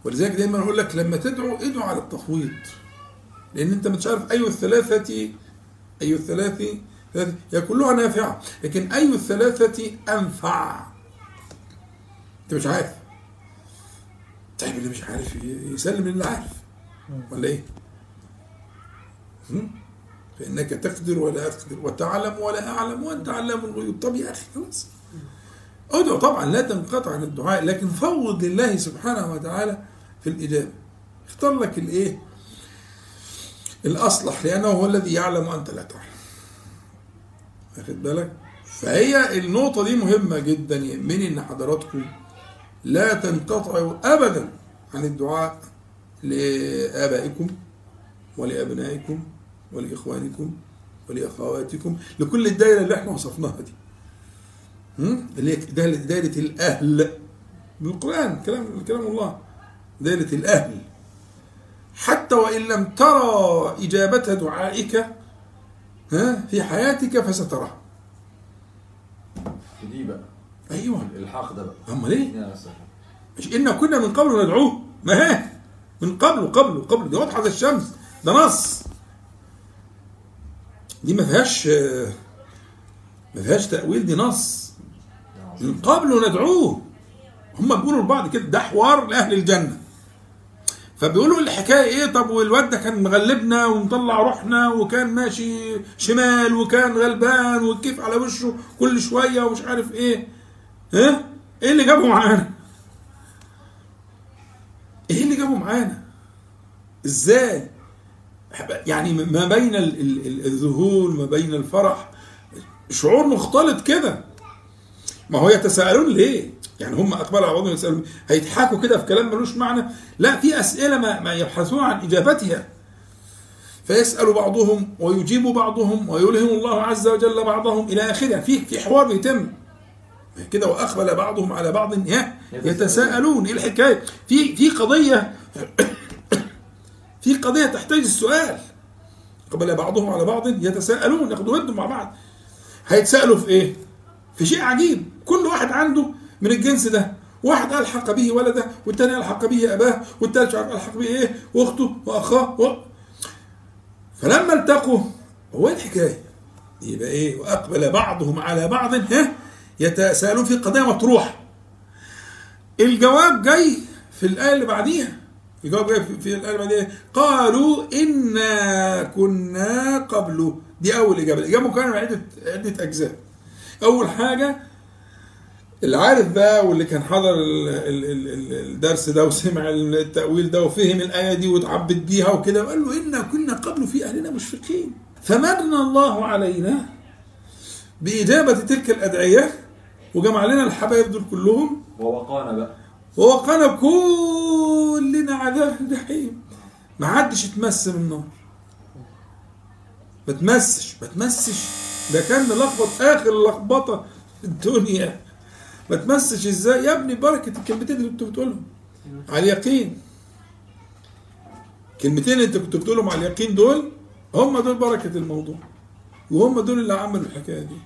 ولذلك دايما أقول لك لما تدعو ادعو على التفويض لأن أنت مش عارف أي الثلاثة أي الثلاثة ثلاثة- هي كلها نافعة لكن أي الثلاثة أنفع. أنت مش عارف. طيب اللي مش عارف يسلم للي عارف. ولا هم؟ فإنك تقدر ولا أقدر وتعلم ولا أعلم وأنت علام الغيوب. طب يا أخي خلاص. أدعو طبعا لا تنقطع عن الدعاء لكن فوض لله سبحانه وتعالى في الاجابه اختار لك الإيه؟ الأصلح لأنه هو الذي يعلم وأنت لا تعلم. واخد بالك؟ فهي النقطة دي مهمة جدا يهمني إن حضراتكم لا تنقطعوا أبدا عن الدعاء لآبائكم ولأبنائكم ولإخوانكم ولأخواتكم لكل الدائرة اللي إحنا وصفناها دي؟ اللي هي دائرة الأهل. بالقرآن كلام كلام الله. دائرة الأهل. حتى وإن لم ترى إجابة دعائك ها في حياتك فستراه في دي بقى. أيوه. الحاق ده بقى. أمال إيه؟ مش إن كنا من قبل ندعوه. ما هي من قبل قبل قبل. دي واضحة زي الشمس. ده نص. دي ما فيهاش ما فيهاش تأويل دي نص. من قبل ندعوه. هم بيقولوا لبعض كده ده حوار لأهل الجنة. فبيقولوا الحكاية إيه؟ طب والواد ده كان مغلبنا ومطلع روحنا وكان ماشي شمال وكان غلبان والكيف على وشه كل شوية ومش عارف إيه. ها إيه اللي جابه معانا؟ إيه اللي جابه معانا؟ إزاي؟ يعني ما بين ال- ال- ال- الذهول ما بين الفرح شعور مختلط كده. ما هو يتساءلون ليه؟ يعني هم اقبل على بعضهم يسألون. هيضحكوا كده في كلام ملوش معنى؟ لا في أسئلة ما, ما يبحثون عن إجابتها. فيسأل بعضهم ويجيب بعضهم ويلهم الله عز وجل بعضهم إلى آخره. في في حوار بيتم. كده وأقبل بعضهم على بعض. يتساءلون. إيه الحكاية؟ في في قضية في قضية تحتاج السؤال. قبل بعضهم على بعض يتساءلون ياخدوا ودوا مع بعض. هيتسألوا في إيه؟ في شيء عجيب. كل واحد عنده من الجنس ده. واحد ألحق به ولده والتاني ألحق به أباه والتالت مش عارف ألحق به إيه وأخته وأخاه و... فلما التقوا هو الحكاية. يبقى إيه؟ وأقبل بعضهم على بعض ها؟ يتساءلون في قضايا مطروحة. الجواب جاي في الآية اللي بعديها. الجواب جاي في- الآية اللي بعديها. قالوا إنا كنا قبل دي أول إجابة. الإجابة مكونة من عدة عدة أجزاء. أول حاجة اللي عارف بقى واللي كان حضر ال- ال- ال- ال- الدرس ده وسمع التأويل ده وفهم الآية دي وتعبد بيها وكده وقال له إنا كنا قبل في أهلنا مشفقين. فمن الله علينا بإجابة تلك الأدعية وجمع لنا الحبايب دول كلهم. ووقانا بقى. ووقانا كلنا عذاب الجحيم. ما حدش يتمس من النار. ما تمسش ما تمسش. ده كان ملخبط آخر لخبطة في الدنيا. ما تمسش إزاي؟ يا ابني بركة الكلمتين اللي كنت بتقولهم. على اليقين. كلمتين اللي انت كنت بتقولهم على اليقين دول هم دول بركة الموضوع. وهم دول اللي عملوا الحكاية دي.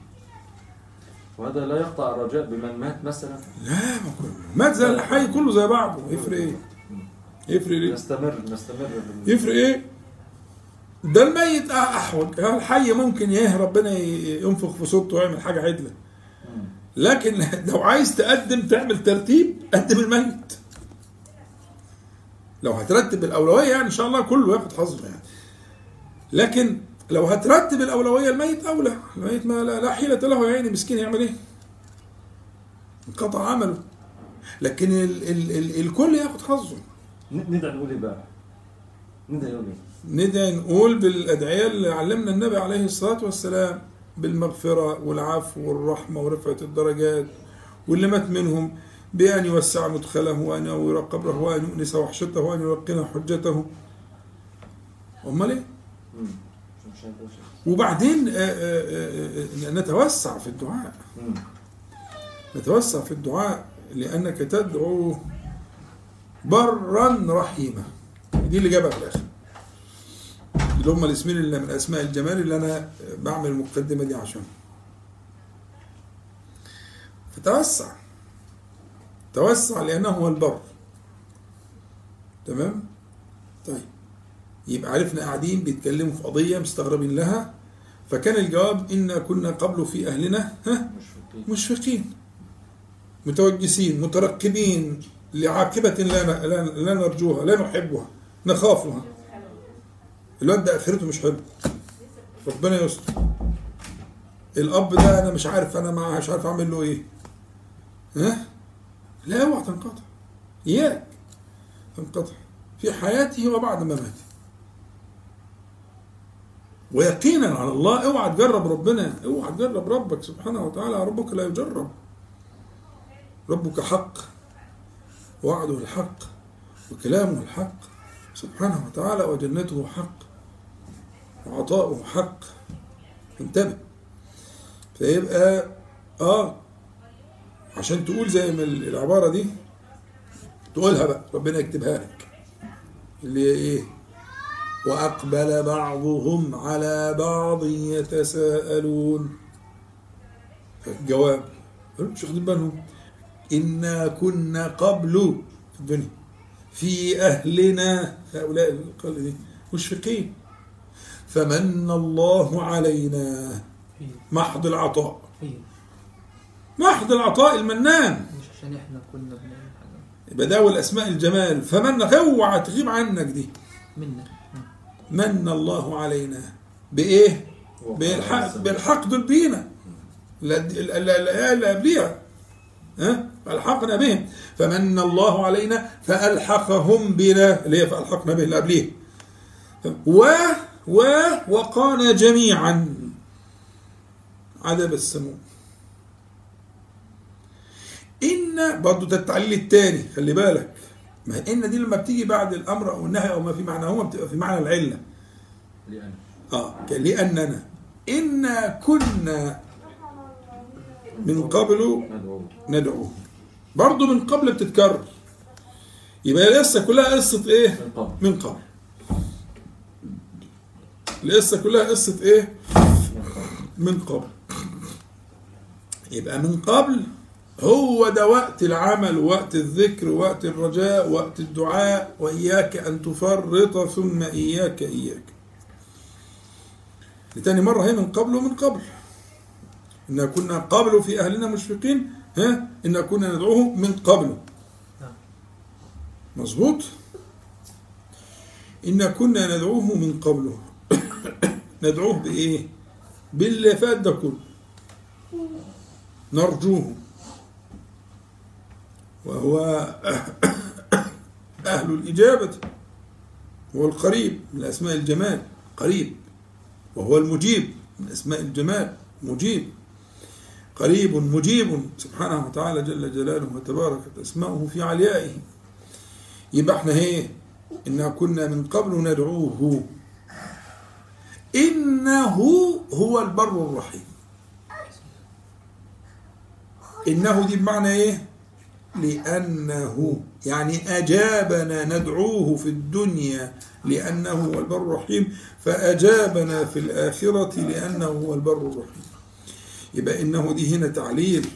وهذا لا يقطع الرجاء بمن مات مثلا. لا ما كله مات زي الحي كله زي بعضه. يفرق إيه؟ يفرق ليه نستمر نستمر يفرق إيه؟ ده الميت أحوج. الحي ممكن إيه ربنا ينفخ في صوته ويعمل حاجة عدلة. لكن لو عايز تقدم تعمل ترتيب قدم الميت. لو هترتب الأولوية يعني إن شاء الله كله ياخد حظه يعني. لكن لو هترتب الأولوية الميت أولى. الميت ما لا, لا حيلة له يا عيني مسكين يعمل إيه؟ انقطع عمله. لكن ال ال ال الكل ياخد حظه. ندعي نقول إيه بقى؟ ندعي نقول إيه؟ ندعي نقول بالأدعية اللي علمنا النبي عليه الصلاة والسلام بالمغفرة والعفو والرحمة ورفعة الدرجات واللي مات منهم بأن يوسع مدخله وأن ينور قبره وأن يؤنس وحشته وأن يلقن حجته أمال إيه؟ وبعدين آه، آه، آه، نتوسع في الدعاء. نتوسع في الدعاء لأنك تدعو برا رحيما دي اللي جابها في الآخر اللي هم الاسمين اللي من أسماء الجمال اللي أنا بعمل المقدمة دي عشان. فتوسع. توسع لأنه هو البر. تمام؟ طيب. يبقى عرفنا قاعدين بيتكلموا في قضية مستغربين لها. فكان الجواب إنا كنا قبل في أهلنا ها؟ مشفقين. متوجسين مترقبين لعاقبة لا لا, لا نرجوها لا نحبها نخافها. الواد ده آخرته مش حلو ربنا يستر. الأب ده أنا مش عارف أنا مش عارف أعمل له إيه. ها؟ لا أوعى تنقطع. إياك تنقطع. في حياته وبعد مماته ويقينا على الله أوعى تجرب ربنا. أوعى تجرب ربك سبحانه وتعالى. ربك لا يجرب. ربك حق. وعده الحق. وكلامه الحق. سبحانه وتعالى وجنته حق. وعطاؤه حق انتبه. فيبقى آه عشان تقول زي ما العبارة دي تقولها بقى. ربنا يكتبها لك. اللي هي إيه؟ وأقبل بعضهم على بعض يتساءلون. الجواب مش واخدين بالهم؟ إنا كنا قبل. في الدنيا. في أهلنا. هؤلاء القل دي. مشفقين. فمن الله علينا. محض العطاء. محض العطاء المنان. مش عشان إحنا كنا بنعمل حاجة. يبقى ده أول أسماء الجمال. فمن اوعى تغيب عنك دي. منا من الله علينا. بإيه؟ بالحق بالحقد بينا. الآية اللي قبليها. ها؟ فألحقنا بهم. فمن الله علينا فألحقهم بنا. اللي هي فألحقنا به اللي قبليه. و و وقانا جميعا. عذاب السموم. إن برضو ده التعليل الثاني خلي بالك. ما إن دي لما بتيجي بعد الأمر أو النهي أو ما في معناهما بتبقى في معنى العلة. لأن. آه لأننا. إنا كنا من قبل ندعو. ندعوه برضه من قبل بتتكرر. يبقى القصة كلها قصة إيه؟ من قبل. القصة كلها قصة إيه؟ من قبل. يبقى من قبل هو ده وقت العمل وقت الذكر وقت الرجاء وقت الدعاء وإياك أن تفرط ثم إياك إياك. لتاني مرة هي من قبل ومن قبل. إنا كنا قبل في أهلنا مشفقين ها؟ إنا كنا ندعوه من قبل. مظبوط؟ إنا كنا ندعوه من قبل ندعوه بإيه؟ باللي فات ده كله. نرجوه. وهو أهل الإجابة هو القريب من أسماء الجمال. قريب. وهو المجيب من أسماء الجمال. مجيب. قريب مجيب. سبحانه وتعالى جل جلاله وتباركت أسماؤه في عليائه. يبقى إحنا إيه؟ إنا كنا من قبل ندعوه. إنه هو البر الرحيم. إنه دي بمعنى إيه؟ لأنه يعني أجابنا ندعوه في الدنيا لأنه هو البر الرحيم فأجابنا في الآخرة لأنه هو البر الرحيم. يبقى إنه دي هنا تعليل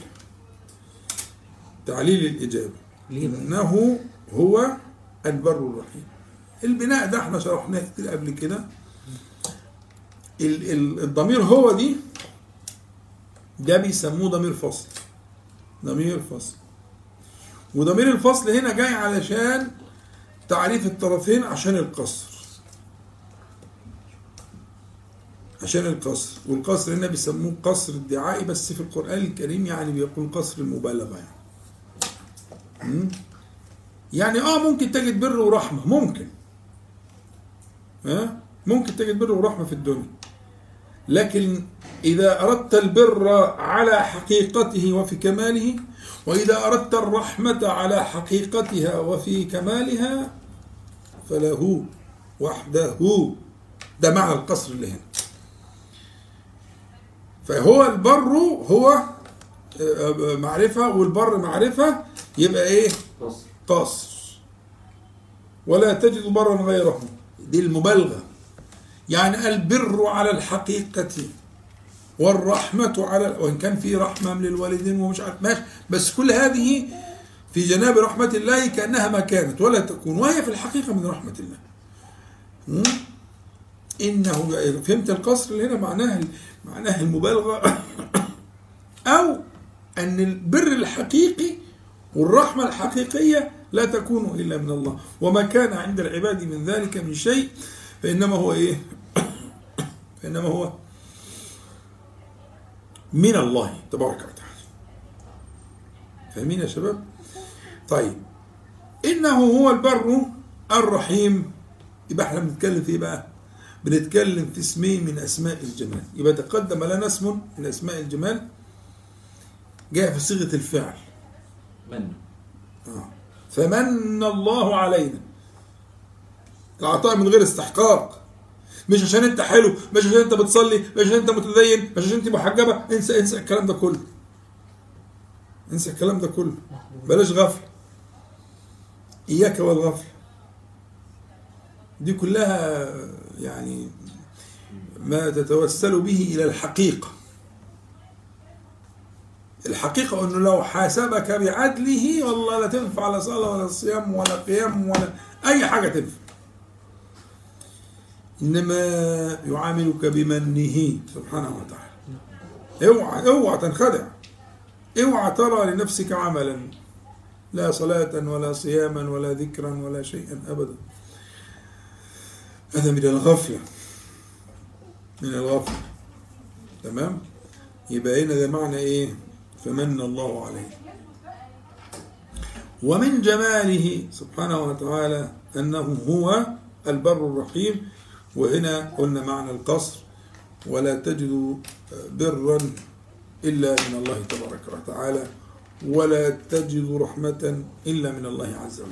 تعليل الإجابة؟ إنه هو البر الرحيم. البناء ده إحنا شرحناه كتير قبل كده. الضمير هو دي ده بيسموه ضمير فصل. ضمير فصل. وضمير الفصل هنا جاي علشان تعريف الطرفين عشان القصر. عشان القصر. والقصر هنا بيسموه قصر الدعائي بس في القرآن الكريم يعني بيقول قصر المبالغة يعني؟ يعني آه ممكن تجد بر ورحمة ممكن. ها؟ ممكن تجد بر ورحمة في الدنيا. لكن إذا أردت البر على حقيقته وفي كماله وإذا أردت الرحمة على حقيقتها وفي كمالها فله وحده. ده معنى القصر اللي هنا. فهو البر هو آه، معرفة والبر معرفة يبقى إيه؟ قصر. قصر. ولا تجد برا غيره. دي المبالغة. يعني البر على الحقيقة والرحمة على وإن كان في رحمة من الوالدين ومش عارف ماشي بس كل هذه في جناب رحمة الله كأنها ما كانت ولا تكون وهي في الحقيقة من رحمة الله? إنه فهمت القصر اللي هنا؟ معناها معناها المبالغة. أو أن البر الحقيقي والرحمة الحقيقية لا تكون إلا من الله. وما كان عند العباد من ذلك من شيء فإنما هو إيه؟ فإنما هو من الله تبارك وتعالى. فاهمين يا شباب؟ طيب إنه هو البر الرحيم. يبقى إحنا بنتكلم في إيه بقى؟ بنتكلم في اسمين من أسماء الجمال. يبقى تقدم لنا اسم من أسماء الجمال. جاء في صيغة الفعل. من. آه. فمن الله علينا. العطاء من غير استحقاق. مش عشان انت حلو مش عشان انت بتصلي مش عشان انت متدين مش عشان انت محجبة. انسى انسى الكلام ده كله. انسى الكلام ده كله. بلاش غفله إياك والغفله دي كلها يعني ما تتوسل به إلى الحقيقة. الحقيقة أنه لو حاسبك بعدله والله لا تنفع لا صلاة ولا صيام ولا قيام ولا أي حاجة تنفع. إنما يعاملك بمنه سبحانه وتعالى. اوعى اوعى تنخدع. اوعى ترى لنفسك عملا. لا صلاة ولا صياما ولا ذكرا ولا شيئا أبدا. هذا من الغفلة. من الغفلة. تمام؟ يبقى هنا ده معنى إيه؟ فمن الله عليه. ومن جماله سبحانه وتعالى أنه هو البر الرحيم. وهنا قلنا معنى القصر ولا تجد برا إلا من الله تبارك وتعالى ولا تجد رحمة إلا من الله عز وجل.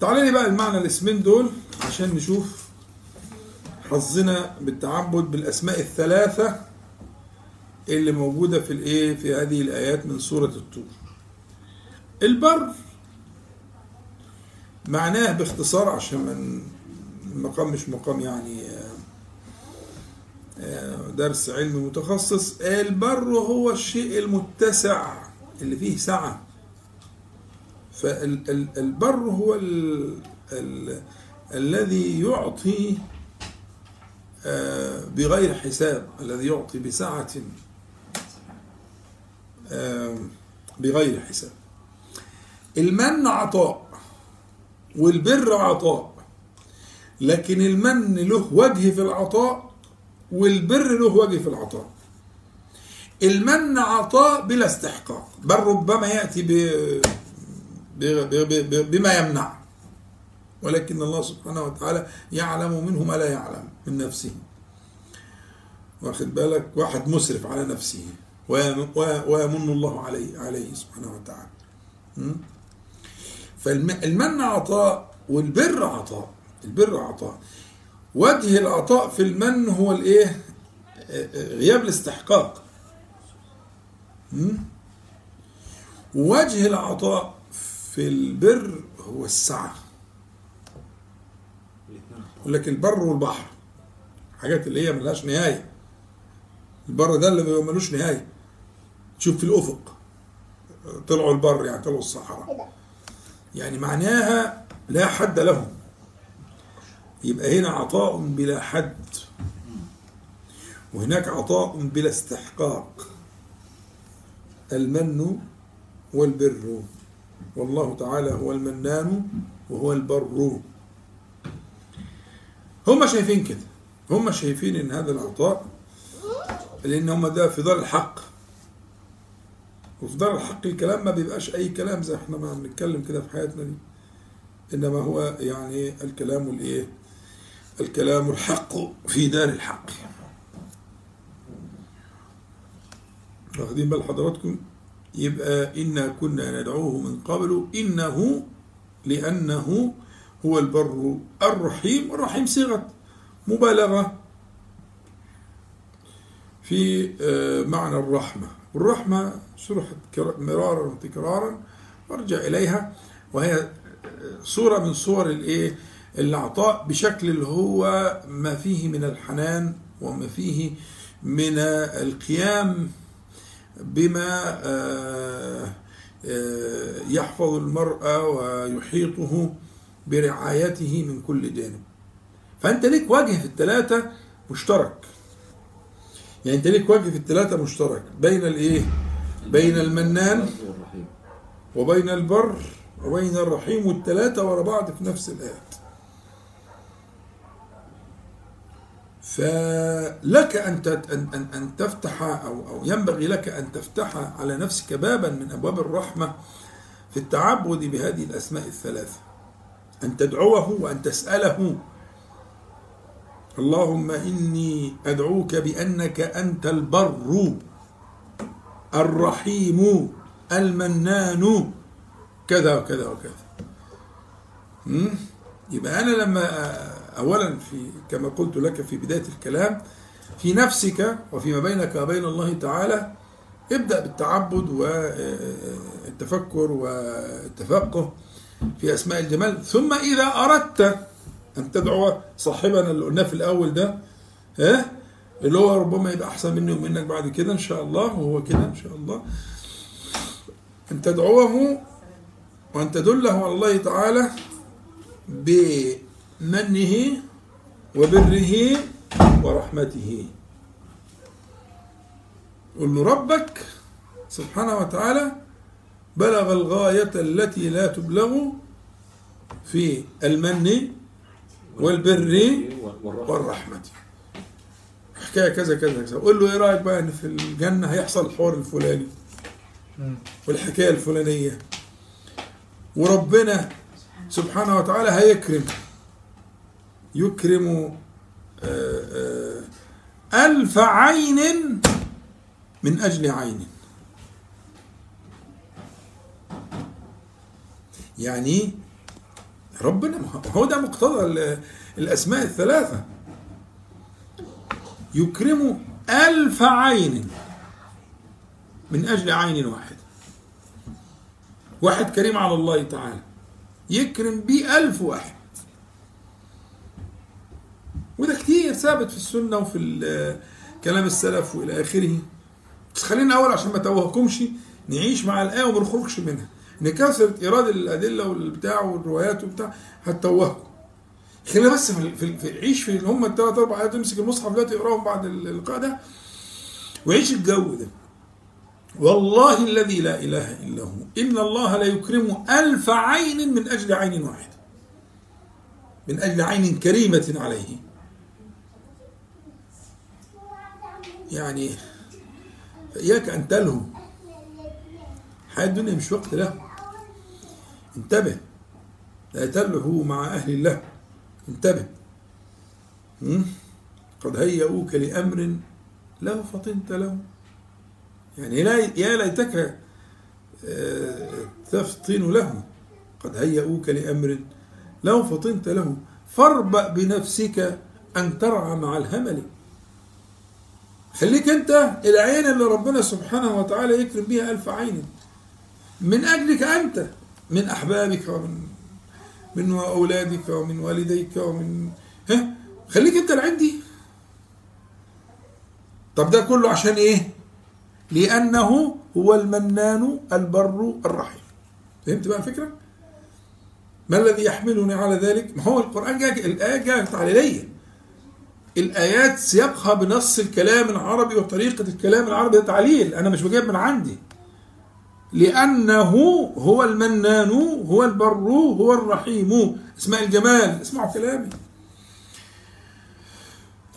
تعالى لي بقى المعنى الاسمين دول عشان نشوف حظنا بالتعبد بالأسماء الثلاثة اللي موجودة في الإيه؟ في هذه الآيات من سورة الطور. البر معناه باختصار عشان من المقام مش مقام يعني آه، آه، درس علمي متخصص. البر هو الشيء المتسع اللي فيه سعة. فالبر هو ال ال الذي يعطي آه، بغير حساب الذي يعطي بسعة بغير حساب. المن عطاء والبر عطاء. لكن المن له وجه في العطاء والبر له وجه في العطاء. المن عطاء بلا استحقاق بل ربما يأتي ب... ب... ب... ب... بما يمنع. ولكن الله سبحانه وتعالى يعلم منه ما لا يعلم من نفسه. واخد بالك؟ واحد مسرف على نفسه. ويم- وي- ويمن الله عليه عليه سبحانه وتعالى? فالمن عطاء والبر عطاء. البر عطاء وجه العطاء في المن هو الإيه؟ غياب الاستحقاق? وجه العطاء في البر هو السعة. يقول لك البر والبحر. حاجات اللي هي ملهاش نهاية. البر ده اللي ملوش نهاية. تشوف في الأفق. طلعوا البر يعني طلعوا الصحراء. يعني معناها لا حد له. يبقى هنا عطاء بلا حد. وهناك عطاء بلا استحقاق. المن والبر. والله تعالى هو المنان وهو البر. هم شايفين كده. هم شايفين إن هذا العطاء لأن هم ده في دار الحق. وفي دار الحق الكلام ما بيبقاش أي كلام زي إحنا ما بنتكلم كده في حياتنا دي. إنما هو يعني الكلام الإيه؟ الكلام الحق في دار الحق. واخدين بال حضراتكم؟ يبقى إنا كنا ندعوه من قبل إنه لأنه هو البر الرحيم. الرحيم صيغة مبالغة في آه، معنى الرحمة. والرحمة شرحت مرارا وتكرارا وارجع إليها وهي آه، صورة من صور الإيه؟ العطاء بشكل اللي هو ما فيه من الحنان وما فيه من القيام بما آه، آه، يحفظ المرأة ويحيطه برعايته من كل جانب. فأنت ليك وجه في الثلاثة مشترك. يعني أنت ليك وجه في الثلاثة مشترك. بين الإيه؟ بين المنان وبين البر وبين الرحيم والثلاثة ورا بعض في نفس الآيات. فلك أن أن أن تفتح أو أو ينبغي لك أن تفتح على نفسك بابا من أبواب الرحمة في التعبد بهذه الأسماء الثلاثة. أن تدعوه وأن تسأله. اللهم إني أدعوك بأنك أنت البر الرحيم المنان كذا وكذا وكذا؟ يبقى أنا لما أولا في كما قلت لك في بداية الكلام في نفسك وفيما بينك وبين الله تعالى ابدأ بالتعبد والتفكر والتفقه في أسماء الجمال. ثم إذا أردت أن تدعو صاحبنا اللي قلناه في الأول ده ها اللي هو ربما يبقى أحسن مني ومنك بعد كده إن شاء الله وهو كده إن شاء الله. أن تدعوه وأن تدله على الله تعالى بمنه وبره ورحمته. قل له ربك سبحانه وتعالى بلغ الغاية التي لا تبلغ في المن والبر والرحمة. حكاية كذا كذا كذا. قول له إيه رأيك بقى إن في الجنة هيحصل الحوار الفلاني. والحكاية الفلانية. وربنا سبحانه وتعالى هيكرم يكرم آه، آه، ألف عين من أجل عين. يعني ربنا هو ده مقتضى ال- الأسماء الثلاثة. يكرم ألف عين من أجل عين واحدة واحد كريم على الله تعالى. يكرم بيه ألف واحد. وده كتير ثابت في السنة وفي كلام السلف وإلى آخره. بس خلينا أول عشان ما توهكمش نعيش مع الآية وما نخرجش منها. إن كثرة إيراد الأدلة والبتاع والروايات وبتاع هتتوهكم. خلينا بس في, في, في عيش في هم الثلاث أربع آيات امسك المصحف دلوقتي اقراهم بعد اللقاء ده وعيش الجو ده. والله الذي لا إله إلا هو. إن الله لا يكرم ألف عين من أجل عين واحدة. من أجل عين كريمة عليه. يعني إياك أن تلهو حياة الدنيا مش وقت له انتبه. لا تلهو مع أهل الله. انتبه? قد هيئوك لأمر لو فطنت له يعني لا يا ليتك آه، تفطن له قد هيئوك لأمر لو فطنت له فاربأ بنفسك أن ترعى مع الهمل. خليك أنت العين اللي ربنا سبحانه وتعالى يكرم بها ألف عين من أجلك أنت من أحبابك ومن من أولادك ومن والديك ومن ها خليك أنت العين دي طب ده كله عشان إيه؟ لأنه هو المنان البر الرحيم فهمت بقى الفكرة؟ ما الذي يحملني على ذلك؟ ما هو القرآن جاء الآية جاءت تعليلية الآيات سياقها بنص الكلام العربي وطريقة الكلام العربي ده تعليل. أنا مش بجيب من عندي. لأنه هو المنان هو البر هو الرحيم. اسماء الجمال اسمعوا كلامي.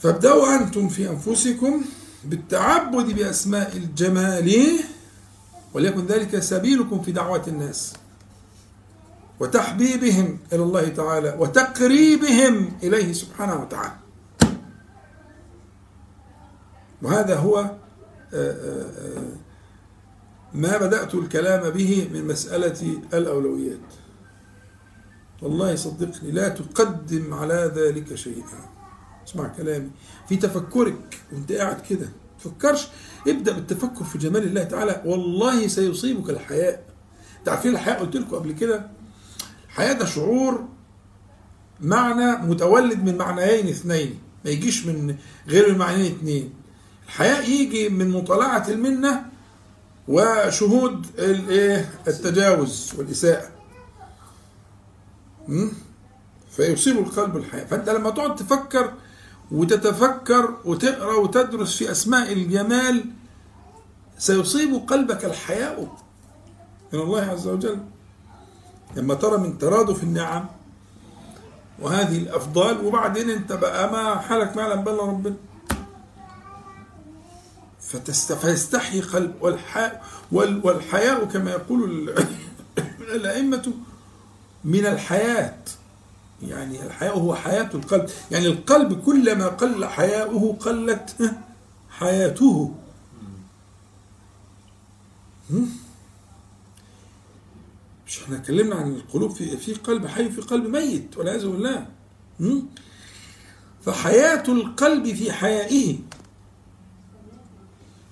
فابدأوا أنتم في أنفسكم بالتعبد بأسماء الجمال وليكن ذلك سبيلكم في دعوة الناس. وتحبيبهم إلى الله تعالى وتقريبهم إليه سبحانه وتعالى. وهذا هو آه، آه، آه، ما بدأت الكلام به من مسألة الأولويات. والله صدقني لا تقدم على ذلك شيئا. اسمع كلامي. في تفكرك وانت قاعد كده تفكرش ابدأ بالتفكر في جمال الله تعالى. والله سيصيبك الحياء. تعرفين الحياء قلت لكم قبل كده؟ الحياء ده شعور معنى متولد من معنيين اثنين. ما يجيش من غير المعنيين اثنين. الحياء يجي من مطالعة المنة وشهود الايه التجاوز والإساءة? فيصيب القلب الحياء فأنت لما تقعد تفكر وتتفكر وتقرأ وتدرس في أسماء الجمال سيصيب قلبك الحياء من الله عز وجل لما ترى من ترادف النعم وهذه الأفضال وبعدين أنت بقى ما حالك ما يعلم بالله ربنا. فيستحي قلب والحياء وال... والحياء كما يقول ال- الأئمة من الحياة. يعني الحياء هو حياة القلب. يعني القلب كلما قل حياؤه قلت حياته. هم؟ مش إحنا اتكلمنا عن القلوب في في قلب حي وفي قلب ميت والعياذ بالله؟ فحياة القلب في حيائه.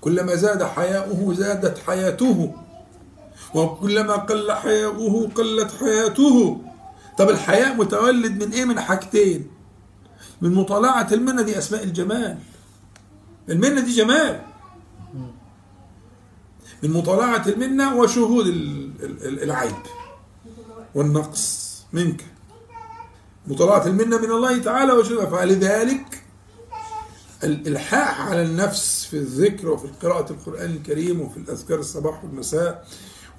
كلما زاد حياؤه زادت حياته. وكلما قل حياؤه قلت حياته. طب الحياء متولد من إيه؟ من حاجتين. من مطالعة المنة دي أسماء الجمال. المنة دي جمال. من مطالعة المنة وشهود ال- ال- العيب والنقص منك. مطالعة المنة من الله تعالى وشهود فلذلك الإلحاح على النفس في الذكر وفي قراءة القرآن الكريم وفي الأذكار الصباح والمساء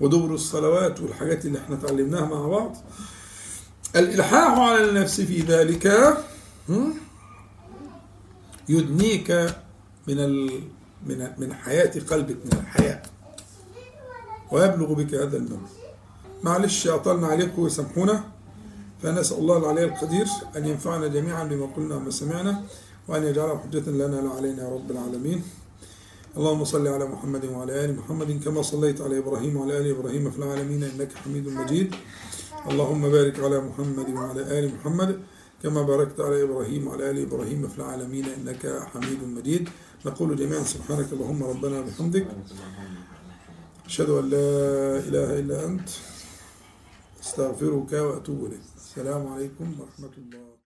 ودبر الصلوات والحاجات اللي إحنا اتعلمناها مع بعض. الإلحاح على النفس في ذلك يدنيك من ال من من حياة قلبك من الحياة. ويبلغ بك هذا المبلغ معلش أطلنا عليكم وسامحونا فنسأل الله العلي القدير أن ينفعنا جميعا بما قلنا وما سمعنا. وأن يجعله حجة لنا لا علينا يا رب العالمين. اللهم صل على محمد وعلى آل محمد كما صليت على إبراهيم وعلى آل إبراهيم في العالمين إنك حميد مجيد. اللهم بارك على محمد وعلى آل محمد كما باركت على إبراهيم وعلى آل إبراهيم في العالمين إنك حميد مجيد. نقول جميعا سبحانك اللهم ربنا بحمدك. أشهد أن لا إله إلا أنت. أستغفرك وأتوب إليك. السلام عليكم ورحمة الله